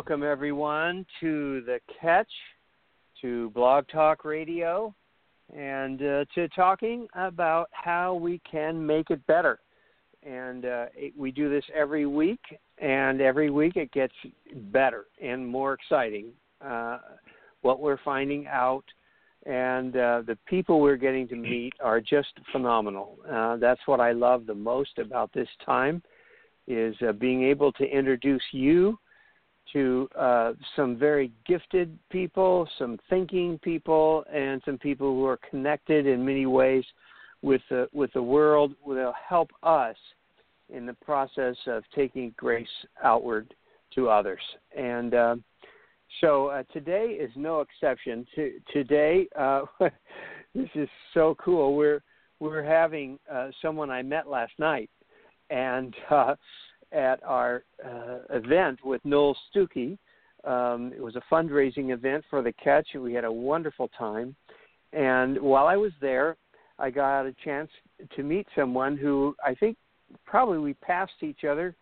welcome everyone to the Catch, to Blog Talk Radio, and uh, to talking about how we can make it better. And uh, it, we do this every week, and every week it gets better and more exciting. Uh, what we're finding out, and uh, the people we're getting to meet are just phenomenal. Uh, that's what I love the most about this time, is uh, being able to introduce you to uh, some very gifted people, some thinking people, and some people who are connected in many ways with the with the world. Will help us in the process of taking grace outward to others. And uh, so uh, today is no exception. To, today, uh, this is so cool. We're we're having uh, someone I met last night, and uh, at our uh, event with Noel Stookey. Um, it was a fundraising event for the Catch. And we had a wonderful time, and while I was there, I got a chance to meet someone who I think probably we passed each other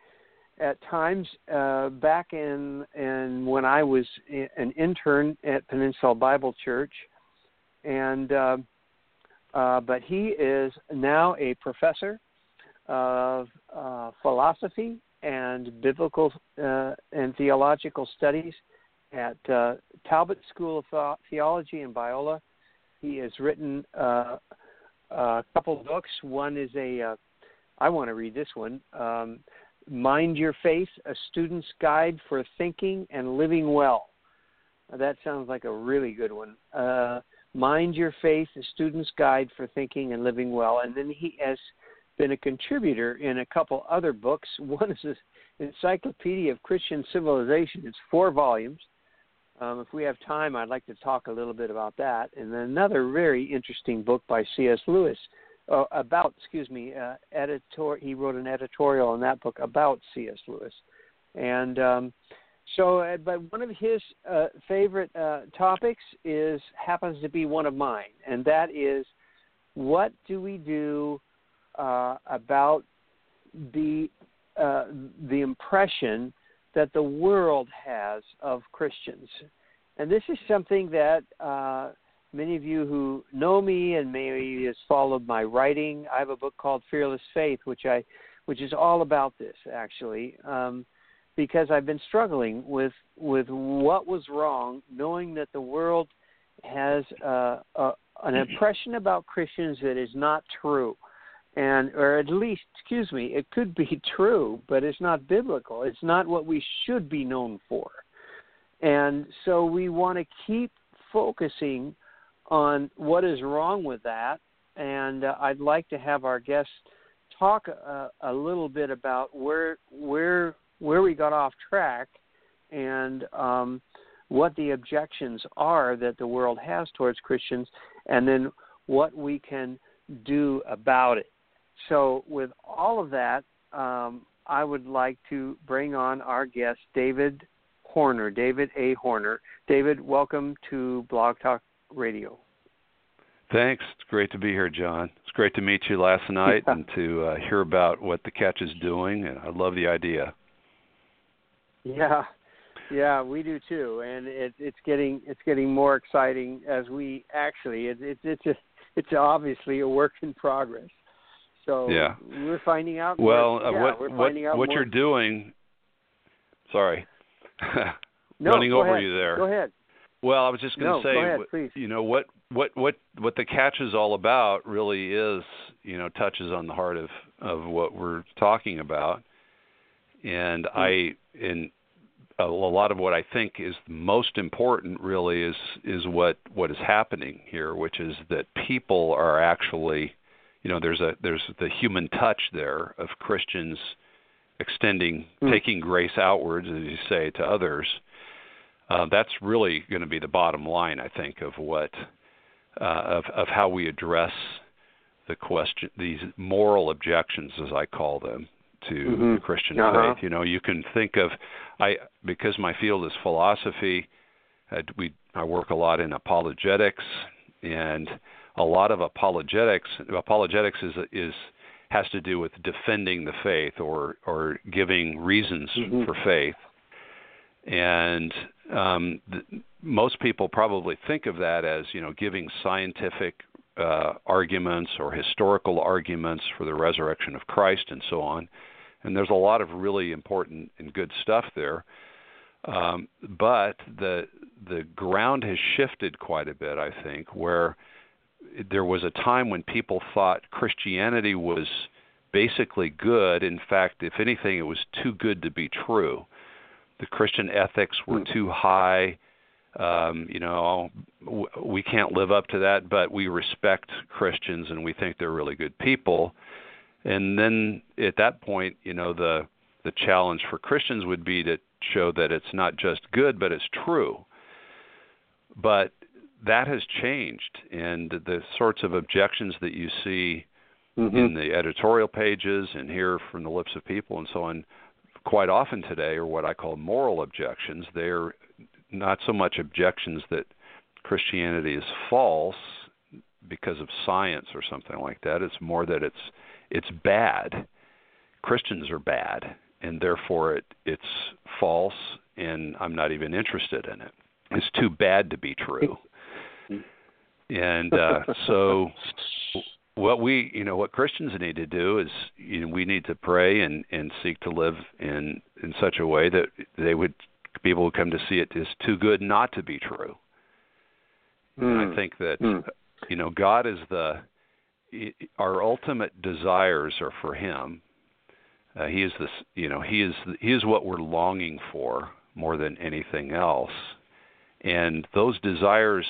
at times uh, back in in when I was an intern at Peninsula Bible Church, and uh, uh, but he is now a professor of uh, philosophy and biblical uh, and theological studies at uh, Talbot School of Theology in Biola. He has written uh, a couple books. One is a, uh, I want to read this one, um, Mind Your Faith, A Student's Guide for Thinking and Living Well. That sounds like a really good one. Uh, Mind Your Faith, A Student's Guide for Thinking and Living Well. And then he has been a contributor in a couple other books. One is an Encyclopedia of Christian Civilization. It's four volumes. Um, if we have time, I'd like to talk a little bit about that. And then another very interesting book by C.S. Lewis uh, about, excuse me, uh, editor. He wrote an editorial in that book about C.S. Lewis. And um, so, uh, but one of his uh, favorite uh, topics is happens to be one of mine, and that is what do we do uh, about the uh, the impression that the world has of Christians, and this is something that uh, many of you who know me and maybe has followed my writing. I have a book called Fearless Faith, which I which is all about this actually. Um, because I've been struggling with with what was wrong, knowing that the world has uh, a, an impression about Christians that is not true and or at least excuse me it could be true but it's not biblical. It's not what we should be known for. And so we want to keep focusing on what is wrong with that. And uh, i'd like to have our guests talk uh, a little bit about where where where we got off track and um, what the objections are that the world has towards christians and then what we can do about it so, with all of that, um, I would like to bring on our guest, David Horner, David A. Horner. David, welcome to Blog Talk Radio. Thanks. It's great to be here, John. It's great to meet you last night and to uh, hear about what the catch is doing. And I love the idea. Yeah, yeah, we do too, and it, it's getting it's getting more exciting as we actually it, it, it's it's obviously a work in progress. So yeah. we're finding out. Well, uh, yeah, what what what you're doing? Sorry, no, running over ahead. you there. Go ahead. Well, I was just going No, to say, go ahead, you know what what what what the catch is all about really is, you know, touches on the heart of of what we're talking about. And Hmm. I in a, lot of what I think is most important really is is what what is happening here, which is that people are actually, you know, there's a there's the human touch there of Christians extending, mm. taking grace outwards, as you say, to others. Uh, that's really going to be the bottom line, I think, of what uh, of of how we address the question, these moral objections, as I call them, to mm-hmm. the Christian uh-huh. faith. You know, you can think of I because my field is philosophy. Uh, we I work a lot in apologetics, and a lot of apologetics apologetics is is has to do with defending the faith or or giving reasons mm-hmm. for faith. And um, the, most people probably think of that as you know giving scientific uh, arguments or historical arguments for the resurrection of Christ and so on. And there's a lot of really important and good stuff there. Um, but the the ground has shifted quite a bit, I think, where there was a time when people thought Christianity was basically good. In fact, if anything, it was too good to be true. The Christian ethics were hmm. too high um, you know, we can't live up to that, but we respect Christians and we think they're really good people. And then at that point, you know, the the challenge for Christians would be to show that it's not just good, but it's true. But that has changed, and the sorts of objections that you see mm-hmm. in the editorial pages and hear from the lips of people and so on quite often today are what I call moral objections. They're not so much objections that Christianity is false because of science or something like that. It's more that it's it's bad. Christians are bad, and therefore it it's false, and I'm not even interested in it. It's too bad to be true. And uh, so, what we you know what Christians need to do is you know we need to pray and and seek to live in in such a way that they would people who come to see it is too good not to be true. Mm. And I think that mm. you know God is the our ultimate desires are for Him. Uh, he is this, you know, He is He is what we're longing for more than anything else, and those desires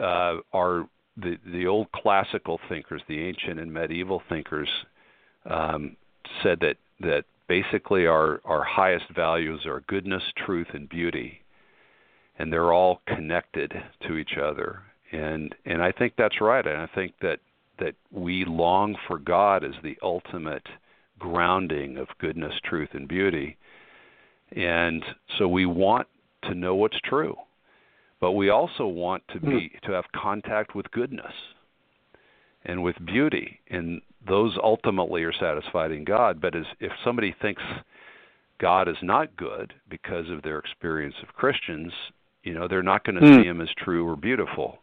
uh, are the the old classical thinkers, the ancient and medieval thinkers, um, said that that basically our our highest values are goodness, truth, and beauty, and they're all connected to each other. And and I think that's right. And I think that that we long for God as the ultimate grounding of goodness, truth, and beauty. And so we want to know what's true, but we also want to be to have contact with goodness and with beauty. And those ultimately are satisfied in God. But as, if somebody thinks God is not good because of their experience of Christians, you know, they're not going to mm. see him as true or beautiful.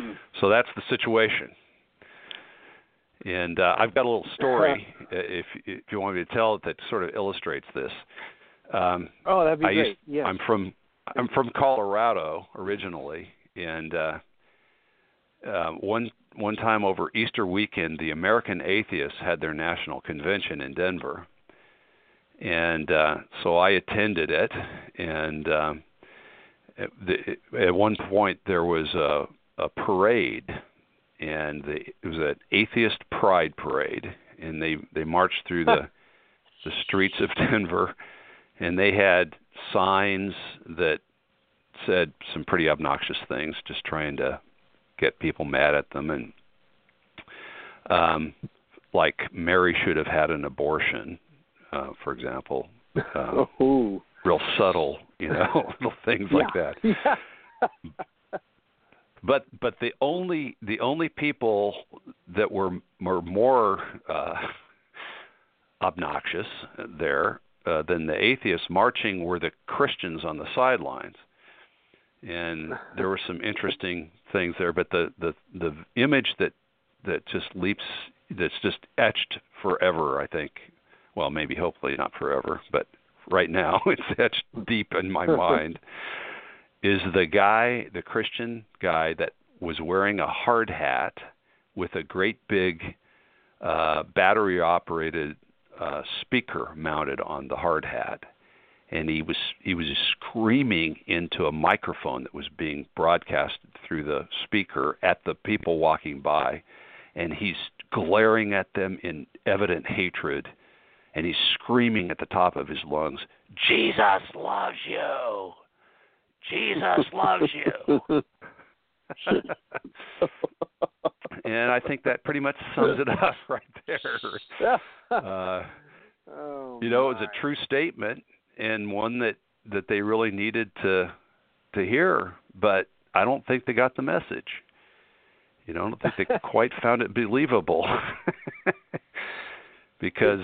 Mm. So that's the situation. And uh, I've got a little story, if if you want me to tell it, that sort of illustrates this. Um, oh, that'd be I great. Used, yes. I'm from I'm from Colorado originally, and uh, uh, one one time over Easter weekend, the American Atheists had their national convention in Denver, and uh, so I attended it. And um, at, the, at one point, there was a, a parade, and the, it was an atheist pride parade, and they they marched through the the streets of Denver, and they had signs that said some pretty obnoxious things, just trying to get people mad at them and um like Mary should have had an abortion, uh, for example. Um, oh. real subtle, you know, little things yeah. like that. Yeah. but but the only the only people that were were more uh, obnoxious there uh, than the atheists marching were the Christians on the sidelines and there were some interesting things there. But the the the image that that just leaps that's just etched forever. I think. Well, maybe hopefully not forever, but right now it's etched deep in my mind. Is the guy, the Christian guy that was wearing a hard hat with a great big uh, battery operated uh, speaker mounted on the hard hat and he was he was screaming into a microphone that was being broadcasted through the speaker at the people walking by and he's glaring at them in evident hatred and he's screaming at the top of his lungs jesus loves you! Jesus loves you and i think that pretty much sums it up right there uh, oh, you know, it was a true statement and one that that they really needed to to hear, but I don't think they got the message. You know, I don't think they quite found it believable. because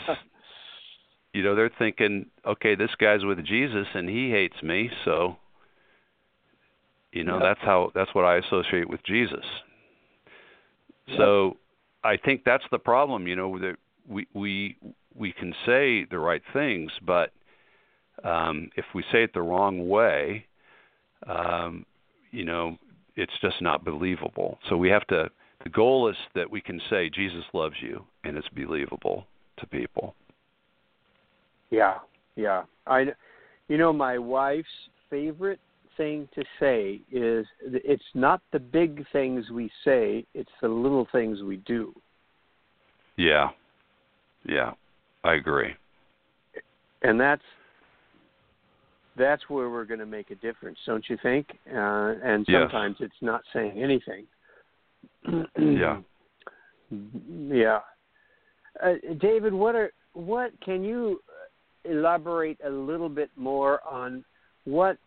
you know, they're thinking, okay, this guy's with Jesus and he hates me, so you know, that's how that's what I associate with Jesus. So I think that's the problem, you know, that we we we can say the right things, but um, if we say it the wrong way, um, you know, it's just not believable. So we have to. The goal is that we can say Jesus loves you, and it's believable to people. Yeah, yeah. I, you know, my wife's favorite thing to say is it's not the big things we say; it's the little things we do. Yeah, yeah, I agree. and that's that's where we're going to make a difference, don't you think? Uh, and Yes. sometimes it's not saying anything. Yeah. yeah. Uh, David, what are what can you elaborate a little bit more on what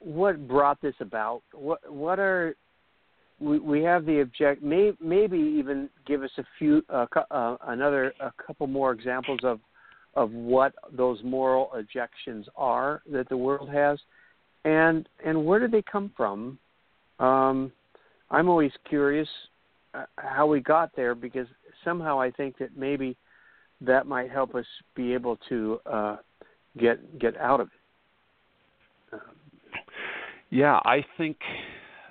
what brought this about? What what are we, we have the object may, maybe even give us a few uh, uh, another a couple more examples of of what those moral objections are that the world has. And and where do they come from? Um, i'm always curious uh, how we got there because somehow i think that maybe that might help us be able to uh, get get out of it Yeah, I think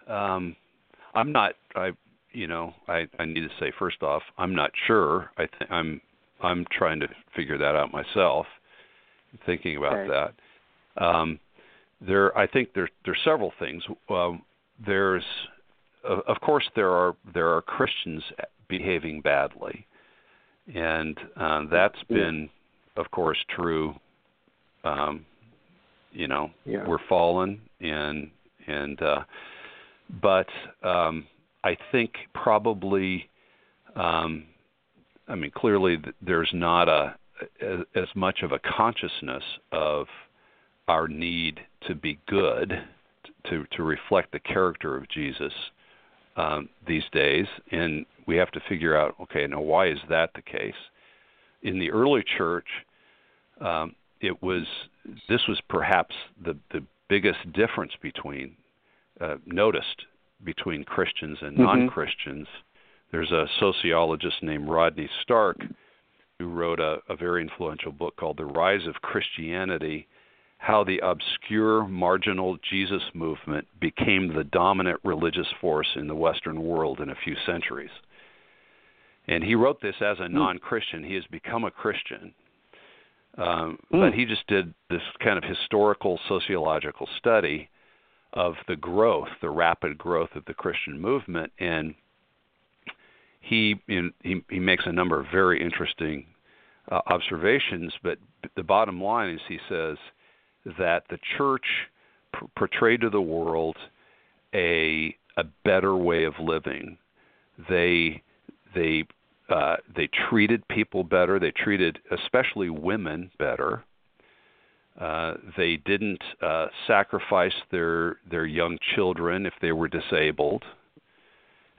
um I'm not I you know, I I need to say first off, I'm not sure. I think I'm I'm trying to figure that out myself. Thinking about Okay. that. Um there I think there there's several things. Um there's of of course there are there are Christians behaving badly. And uh, that's been of course true um you know Yeah. we're fallen and and uh but um I think probably um I mean clearly there's not a as, as much of a consciousness of our need to be good to to reflect the character of Jesus um these days and we have to figure out okay now why is that the case in the early church um it was this was perhaps the the biggest difference between uh, noticed between Christians and Mhm. non-Christians. There's a sociologist named Rodney Stark who wrote a, a very influential book called The Rise of Christianity: How the Obscure Marginal Jesus Movement Became the Dominant Religious Force in the Western World in a Few Centuries. And he wrote this as a non-Christian. He has become a Christian, um, but Hmm. he just did this kind of historical sociological study of the growth, the rapid growth of the Christian movement, and he in, he, he makes a number of very interesting uh, observations. But the bottom line is, he says that the church pr- portrayed to the world a a better way of living. They they uh, they treated people better. They treated especially women better. Uh, they didn't uh, sacrifice their their young children if they were disabled,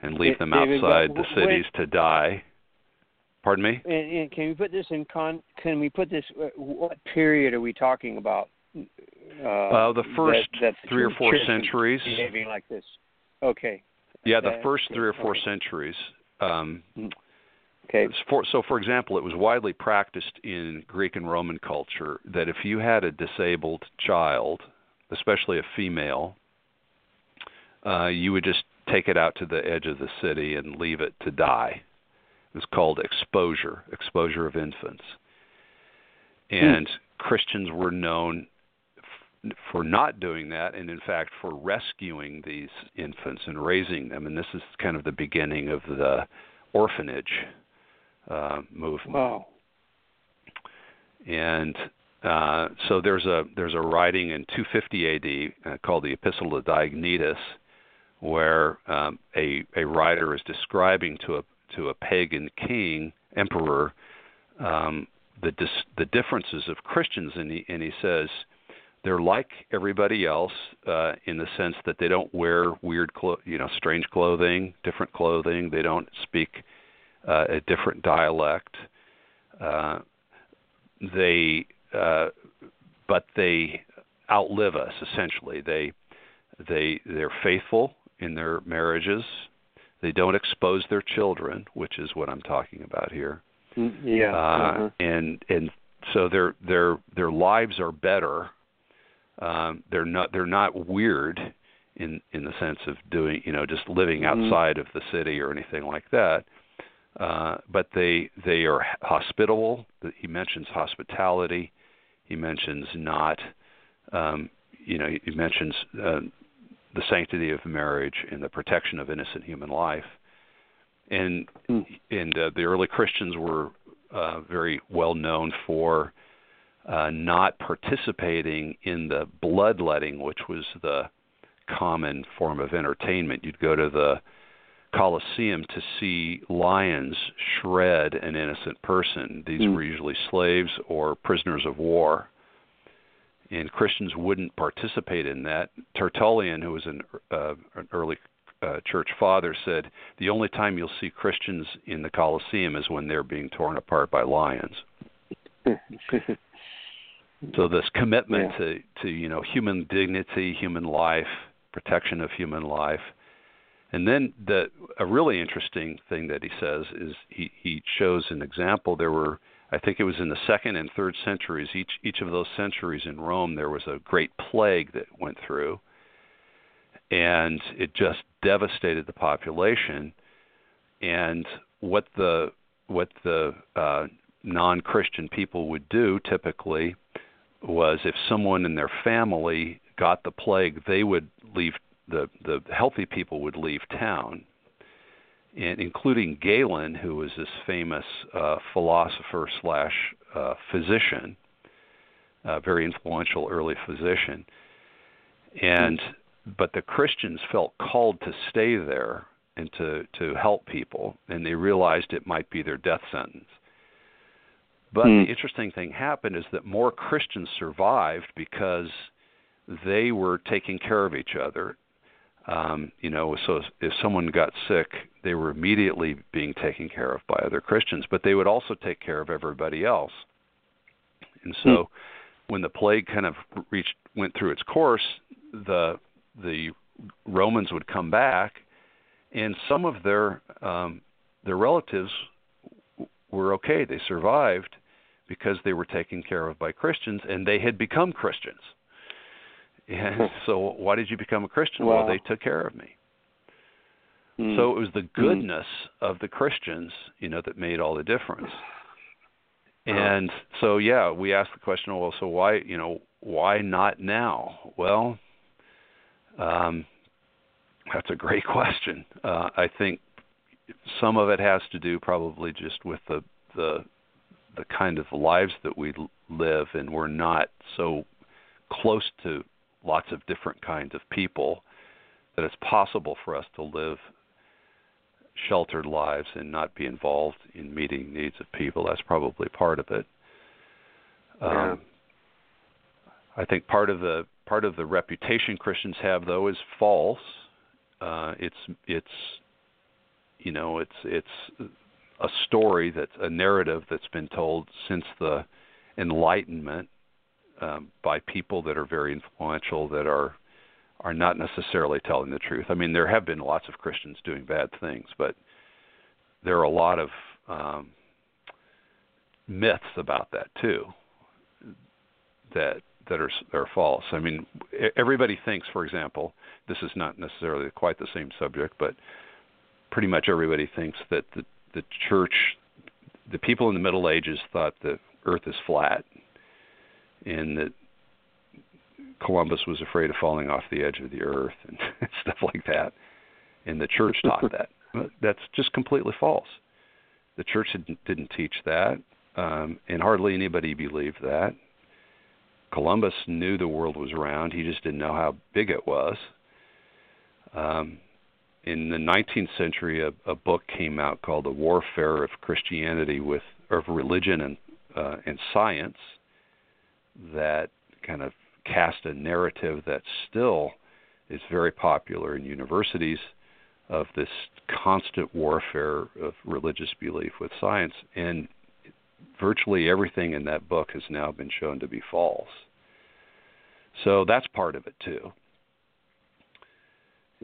and leave them David, outside the cities to die. Pardon me. And, and can we put this in con? Can we put this? uh, What period are we talking about? Uh, Uh, the first that, that three or four centuries. behaving like this. Okay. Yeah, the first three or four okay. centuries. Um, Okay. for, so, for example, it was widely practiced in Greek and Roman culture that if you had a disabled child, especially a female, uh, you would just take it out to the edge of the city and leave it to die. It was called exposure, exposure of infants. And Christians were known for not doing that, and in fact for rescuing these infants and raising them. And this is kind of the beginning of the orphanage uh, movement. Wow. And uh, so there's a there's a writing in 250 AD uh, called the Epistle to Diognetus, where um, a a writer is describing to a to a pagan king emperor um, the dis, the differences of Christians, and he and he says they're like everybody else uh, in the sense that they don't wear weird, clo- you know, strange clothing, different clothing. They don't speak uh, a different dialect. Uh, they, uh, but they outlive us essentially. They, they, they're faithful in their marriages. They don't expose their children, which is what I'm talking about here. Mm, yeah. Uh, uh-huh. and and so their their their lives are better. Um, they're not they're not weird in in the sense of doing you know just living Mhm. outside of the city or anything like that. Uh, but they they are hospitable. He mentions hospitality. He mentions not um, you know he mentions uh, the sanctity of marriage and the protection of innocent human life. And Hmm. and uh, the early Christians were uh, very well known for uh, not participating in the bloodletting, which was the common form of entertainment. You'd go to the Colosseum to see lions shred an innocent person. These Hmm. were usually slaves or prisoners of war. And Christians wouldn't participate in that. Tertullian, who was an, uh, an early uh, church father, said the only time you'll see Christians in the Colosseum is when they're being torn apart by lions. So this commitment Yeah. to to you know human dignity, human life, protection of human life, and then the a really interesting thing that he says is he he shows an example. There were I think it was in the second and third centuries. Each each of those centuries in Rome, there was a great plague that went through, and it just devastated the population. And what the what the uh, non-Christian people would do typically was if someone in their family got the plague, they would leave the the healthy people would leave town, and including Galen, who was this famous uh, philosopher slash uh, physician, uh, very influential early physician, and but the Christians felt called to stay there and to to help people, and they realized it might be their death sentence. But Hmm. the interesting thing happened is that more Christians survived because they were taking care of each other. Um, you know, so if someone got sick, they were immediately being taken care of by other Christians, but they would also take care of everybody else. And so, when the plague kind of reached went through its course, the the Romans would come back, and some of their um, their relatives were okay; they survived because they were taken care of by Christians, and they had become Christians. And so, why did you become a Christian? Well, they took care of me. Hmm. So it was the goodness of the Christians, you know, that made all the difference. And so, yeah, we asked the question, well, so why, you know, why not now? Well, um, that's a great question. Uh, I think some of it has to do probably just with the the the kind of lives that we live, and we're not so close to lots of different kinds of people that it's possible for us to live sheltered lives and not be involved in meeting needs of people. That's probably part of it. Yeah. Um, I think part of the part of the reputation Christians have though is false. Uh, it's it's you know it's it's a story that's a narrative that's been told since the Enlightenment um, by people that are very influential that are are not necessarily telling the truth. I mean, there have been lots of Christians doing bad things, but there are a lot of um, myths about that too that that are are false. I mean, everybody thinks, for example, this is not necessarily quite the same subject, but pretty much everybody thinks that the the church, the people in the Middle Ages thought the Earth is flat, and that Columbus was afraid of falling off the edge of the earth and stuff like that. And the church taught that. That's just completely false. The church didn't, didn't teach that, um, and hardly anybody believed that. Columbus knew the world was round. He just didn't know how big it was. Um, in the 19th century, a, a book came out called "The Warfare of Christianity with of Religion and uh, and Science," that kind of cast a narrative that still is very popular in universities of this constant warfare of religious belief with science. And virtually everything in that book has now been shown to be false. So that's part of it too.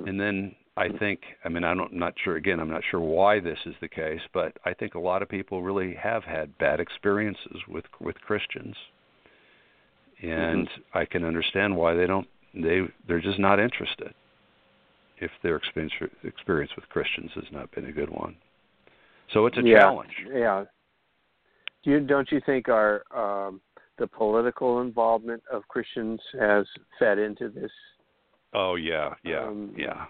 And then I think, I mean, I I'm not sure. Again, I'm not sure why this is the case, but I think a lot of people really have had bad experiences with with Christians, and mm-hmm. I can understand why they don't. They they're just not interested if their experience experience with Christians has not been a good one. So it's a yeah, challenge. Yeah. Do you don't you think our um, the political involvement of Christians has fed into this? Oh yeah, yeah, um, yeah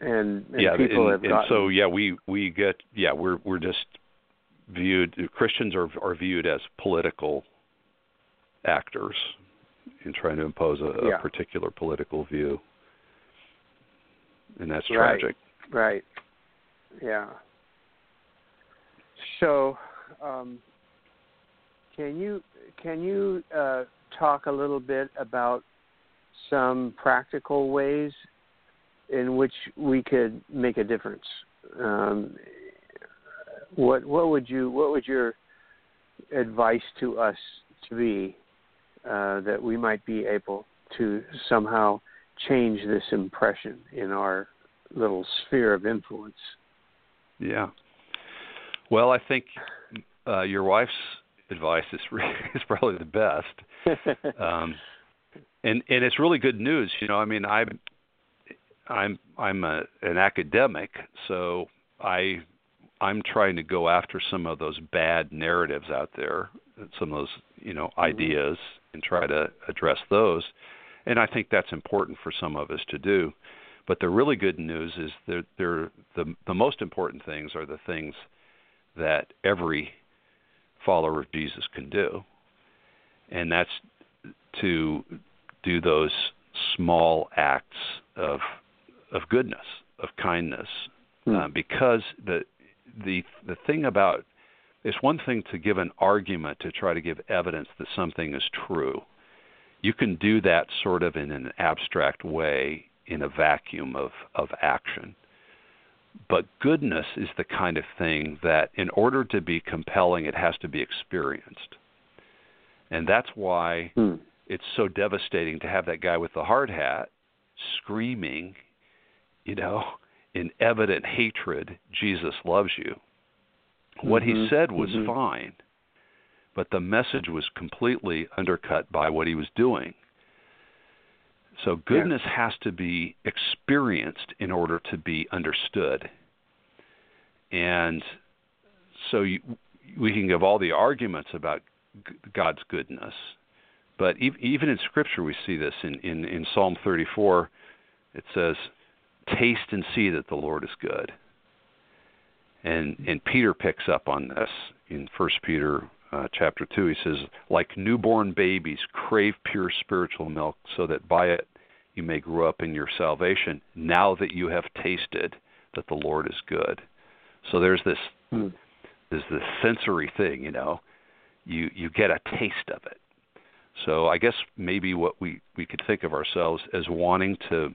and, and yeah, people and, have and gotten... so yeah, we we get yeah, we're we're just viewed Christians are are viewed as political actors in trying to impose a, yeah. a particular political view, and that's right. tragic. Right. Yeah. So, um, can you can you uh, talk a little bit about some practical ways in which we could make a difference. Um, what what would you what would your advice to us to be uh, that we might be able to somehow change this impression in our little sphere of influence? Yeah. Well, I think uh, your wife's advice is is probably the best. um, and and it's really good news. You know, I mean, I I'm I'm a, an academic, so I I'm trying to go after some of those bad narratives out there, some of those you know mm-hmm. ideas, and try to address those. And I think that's important for some of us to do. But the really good news is that they're, the the most important things are the things that every follower of Jesus can do, and that's to do those small acts of of goodness, of kindness, hmm. uh, because the the the thing about it's one thing to give an argument to try to give evidence that something is true. You can do that sort of in an abstract way in a vacuum of, of action. But goodness is the kind of thing that, in order to be compelling, it has to be experienced. And that's why hmm. it's so devastating to have that guy with the hard hat screaming you know, in evident hatred, Jesus loves you. What mm-hmm. he said was mm-hmm. fine, but the message was completely undercut by what he was doing. So goodness yeah. has to be experienced in order to be understood. And so you, we can give all the arguments about God's goodness, but even in Scripture we see this. In, in, in Psalm 34, it says, taste and see that the Lord is good. And and Peter picks up on this in First Peter uh, chapter two. He says, like newborn babies, crave pure spiritual milk, so that by it you may grow up in your salvation. Now that you have tasted that the Lord is good. So there's this hmm. there's this sensory thing, you know. You you get a taste of it. So I guess maybe what we we could think of ourselves as wanting to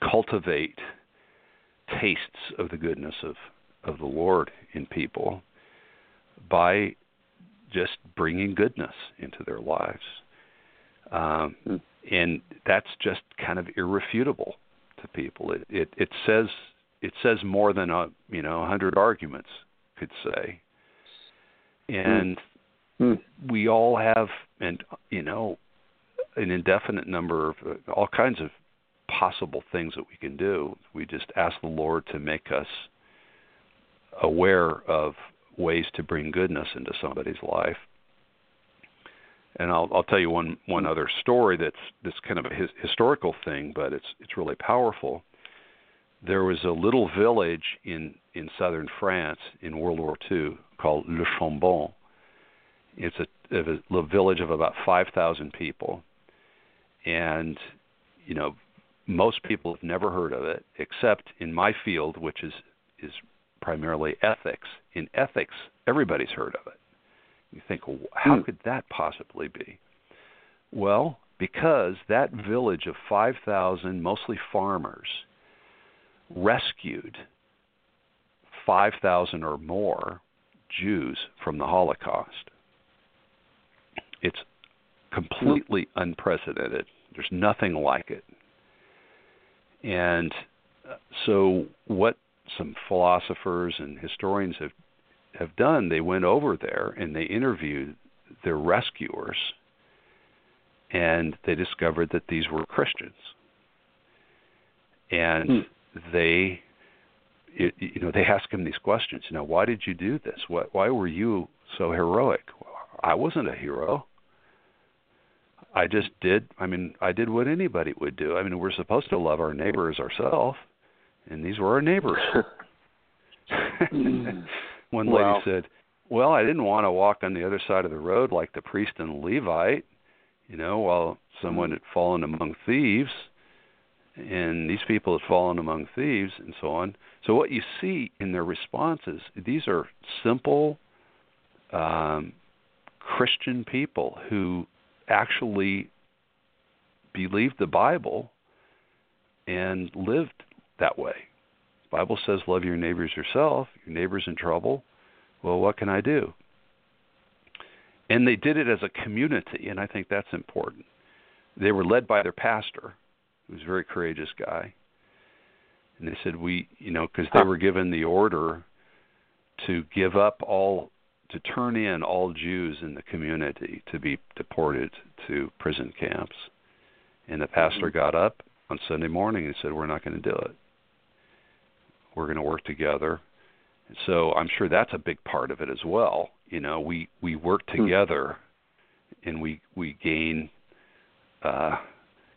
cultivate tastes of the goodness of, of the Lord in people by just bringing goodness into their lives. Um, hmm. and that's just kind of irrefutable to people. It, it it says it says more than a you know a hundred arguments could say, and hmm. we all have and you know an indefinite number of uh, all kinds of possible things that we can do. We just ask the Lord to make us aware of ways to bring goodness into somebody's life. And I'll I'll tell you one one other story that's that's kind of a his, historical thing, but it's it's really powerful. There was a little village in in southern France in World War II called Le Chambon. It's a, a, a village of about 5,000 people, and you know most people have never heard of it, except in my field, which is is primarily ethics. In ethics, everybody's heard of it. You think, well, how hmm. could that possibly be? Well, because that village of 5,000, mostly farmers, rescued 5,000 or more Jews from the Holocaust. It's completely unprecedented. There's nothing like it. And uh, so, what some philosophers and historians have have done, they went over there and they interviewed their rescuers, and they discovered that these were Christians, and hmm. they. It, you know, they ask him these questions. You know, why did you do this? Why, why were you so heroic? I wasn't a hero. I just did. I mean, I did what anybody would do. I mean, we're supposed to love our neighbors ourselves, and these were our neighbors. One lady wow. said, "Well, I didn't want to walk on the other side of the road like the priest and the Levite, you know, while someone had fallen among thieves, and these people had fallen among thieves, and so on." So what you see in their responses, these are simple um, Christian people who actually believed the Bible and lived that way. The Bible says, Love your neighbors yourself. Your neighbor's in trouble. Well, what can I do? And they did it as a community, and I think that's important. They were led by their pastor, who was a very courageous guy. And they said, We, you know, because they were given the order to give up all to turn in all Jews in the community to be deported to prison camps. And the pastor mm-hmm. got up on Sunday morning and said, We're not going to do it. We're going to work together. And so I'm sure that's a big part of it as well. You know, we, we work hmm. together and we, we gain uh,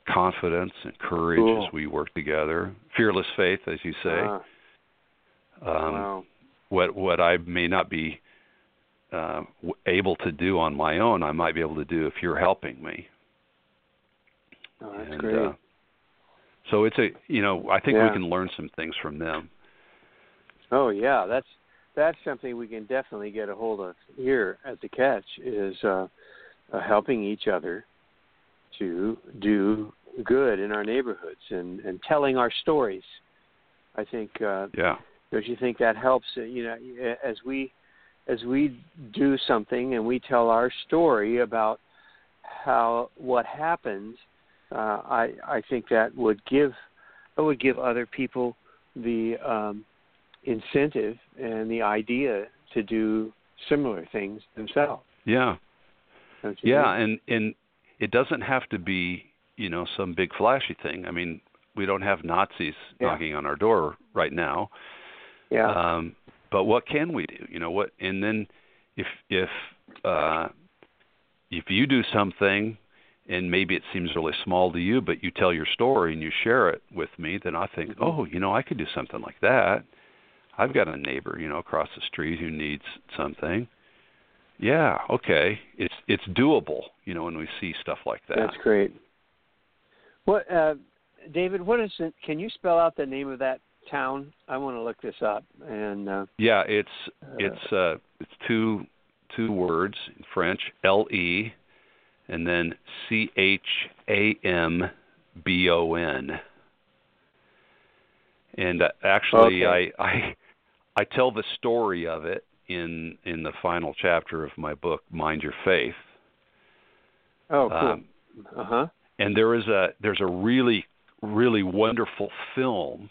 confidence and courage cool. as we work together. Fearless faith, as you say. Uh, um, wow. What what I may not be uh, able to do on my own, I might be able to do if you're helping me. Oh, that's and, great. Uh, so it's a you know I think yeah. we can learn some things from them. Oh yeah, that's that's something we can definitely get a hold of here at the Catch is uh, uh, helping each other to do good in our neighborhoods and and telling our stories. I think. Uh, yeah. Don't you think that helps? Uh, you know, as we as we do something and we tell our story about how what happened, uh, I I think that would give that would give other people the um, incentive and the idea to do similar things themselves. Yeah. Yeah, and and it doesn't have to be you know some big flashy thing. I mean, we don't have Nazis yeah. knocking on our door right now. Yeah. Um, but what can we do? You know what? And then if if uh, if you do something and maybe it seems really small to you, but you tell your story and you share it with me, then I think, mm-hmm. oh, you know, I could do something like that. I've got a neighbor, you know, across the street who needs something. Yeah, okay, it's it's doable, you know, when we see stuff like that. That's great. What, uh, David? What is it? Can you spell out the name of that town? I want to look this up. And uh, yeah, it's it's uh, it's two two words in French: L E, and then C H A M B O N. And uh, actually, okay. I I I tell the story of it in in the final chapter of my book, Mind Your Faith. Oh, cool. Um, uh huh. And there is a there's a really really wonderful film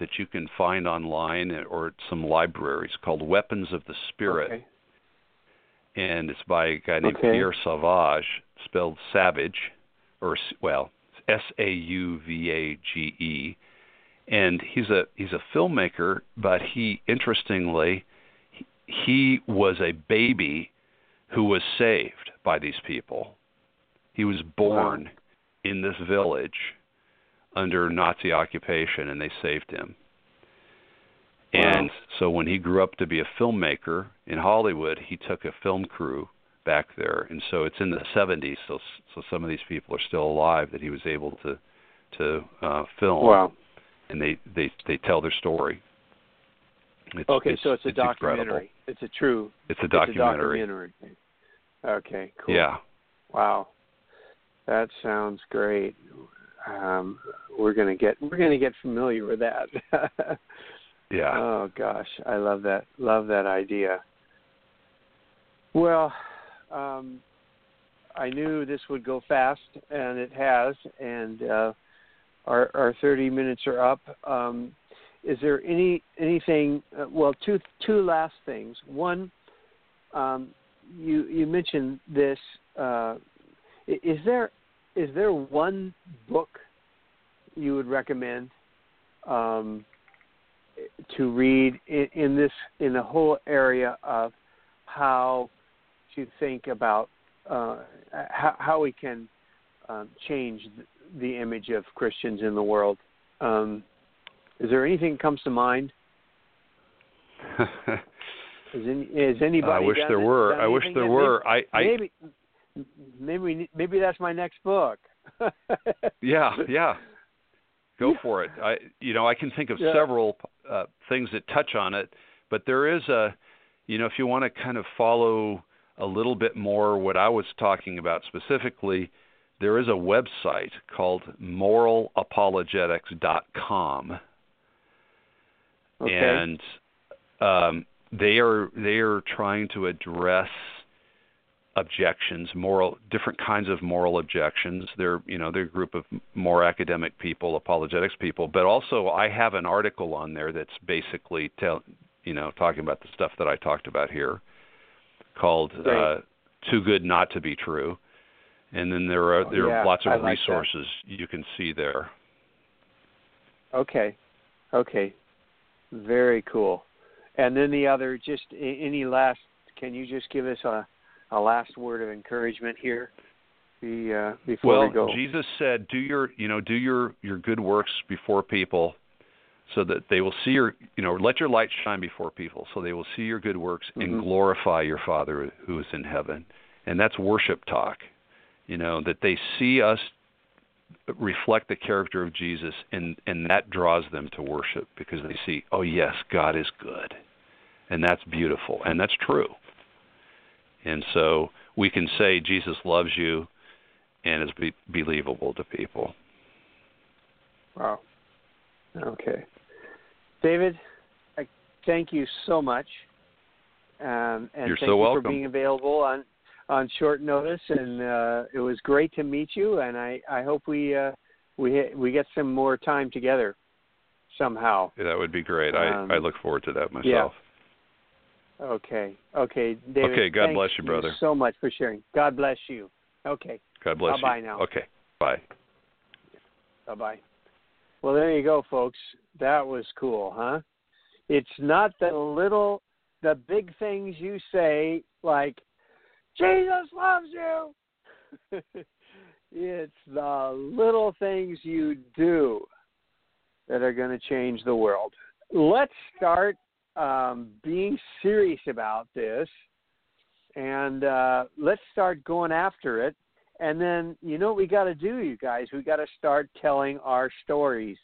that you can find online or at some libraries called Weapons of the Spirit. Okay. And it's by a guy named okay. Pierre Sauvage, spelled Savage, or well, S A U V A G E. And he's a he's a filmmaker, but he interestingly he was a baby who was saved by these people. He was born Wow. in this village under Nazi occupation, and they saved him. Wow. And so when he grew up to be a filmmaker in Hollywood, he took a film crew back there, and so it's in the 70s. So so some of these people are still alive that he was able to to uh, film, Wow. and they they they tell their story. It's, Okay, so it's a incredible. documentary. It's a true. It's a It's a documentary. documentary. Okay, cool. Yeah. Wow, that sounds great. Um, we're gonna get we're gonna get familiar with that. Yeah. Oh gosh, I love that. Love that idea. Well, um, I knew this would go fast, and it has. And uh, our our thirty minutes are up. Um, is there any anything? Uh, well, two two last things. One, um, you you mentioned this. Uh, is there is there one book you would recommend? Um, to read in, in this in the whole area of how to think about uh, how, how we can um, change the image of Christians in the world. Um, is there anything that comes to mind? Is, any, is anybody? I wish there were. I wish there were. I, I Maybe, maybe, maybe, that's my next book. yeah, yeah. Go for it. I you know, I can think of Yeah. several uh things that touch on it, but there is a you know, if you want to kind of follow a little bit more what I was talking about specifically, there is a website called moralapologetics.com Okay. and um, they are they are trying to address objections, moral different kinds of moral objections. They're you know they're a group of more academic people, apologetics people, but also I have an article on there that's basically tell you know talking about the stuff that I talked about here, called uh, "Too Good Not to Be True," and then there are there yeah, are lots of like that. resources you can see there. Okay. Okay. Very cool. And then the other, just any last, can you just give us a, a last word of encouragement here be, uh, before well, we go? Jesus said, "Do your, you know, do your your good works before people, so that they will see your, you know, let your light shine before people, so they will see your good works Mhm. and glorify your Father who is in heaven." And that's worship talk, you know, that they see us reflect the character of Jesus, and and that draws them to worship because they see, oh yes, God is good, and that's beautiful, and that's true. And so we can say Jesus loves you and is be- believable to people. Wow. Okay. David, I thank you so much. Um, and You're thank so you welcome. for being available on on short notice and uh, it was great to meet you and I, I hope we uh, we we get some more time together somehow. That would be great. Um, I I look forward to that myself. Okay. Okay, David. Okay, God bless you, brother. You so much for sharing. God bless you. Okay. God bless you. Bye-bye now. Okay. Bye. Bye bye. Well, there you go, folks. That was cool, huh? It's not the little, the big things you say, like, Jesus loves you. it's the little things you do that are going to change the world. Let's start um, being serious about this and uh, let's start going after it. And then, you know what we got to do, you guys? We got to start telling our stories.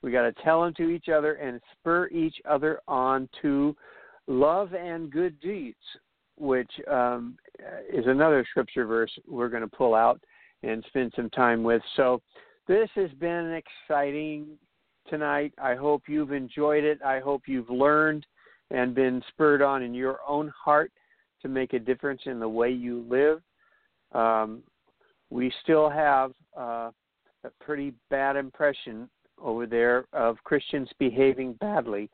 We got to tell them to each other and spur each other on to love and good deeds, which um, is another scripture verse we're going to pull out and spend some time with. So, this has been an exciting tonight. I hope you've enjoyed it. I hope you've learned and been spurred on in your own heart to make a difference in the way you live. Um, we still have uh, a pretty bad impression over there of Christians behaving badly,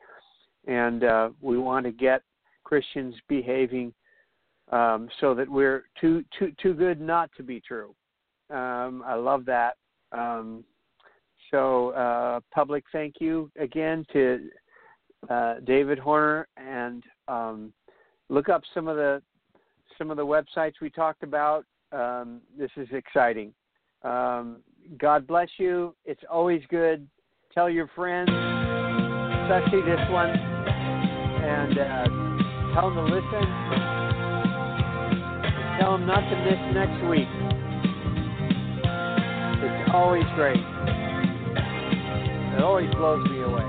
and uh, we want to get Christians behaving um, so that we're too too too good not to be true. Um, I love that. Um, so, uh, public thank you again to uh, David Horner, and um, look up some of the some of the websites we talked about. Um, this is exciting. Um, God bless you. It's always good. Tell your friends, especially this one, and uh, tell them to listen. Tell them not to miss next week. It's always great. It always blows me away.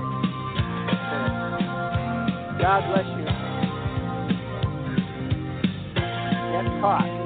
God bless you. Get caught.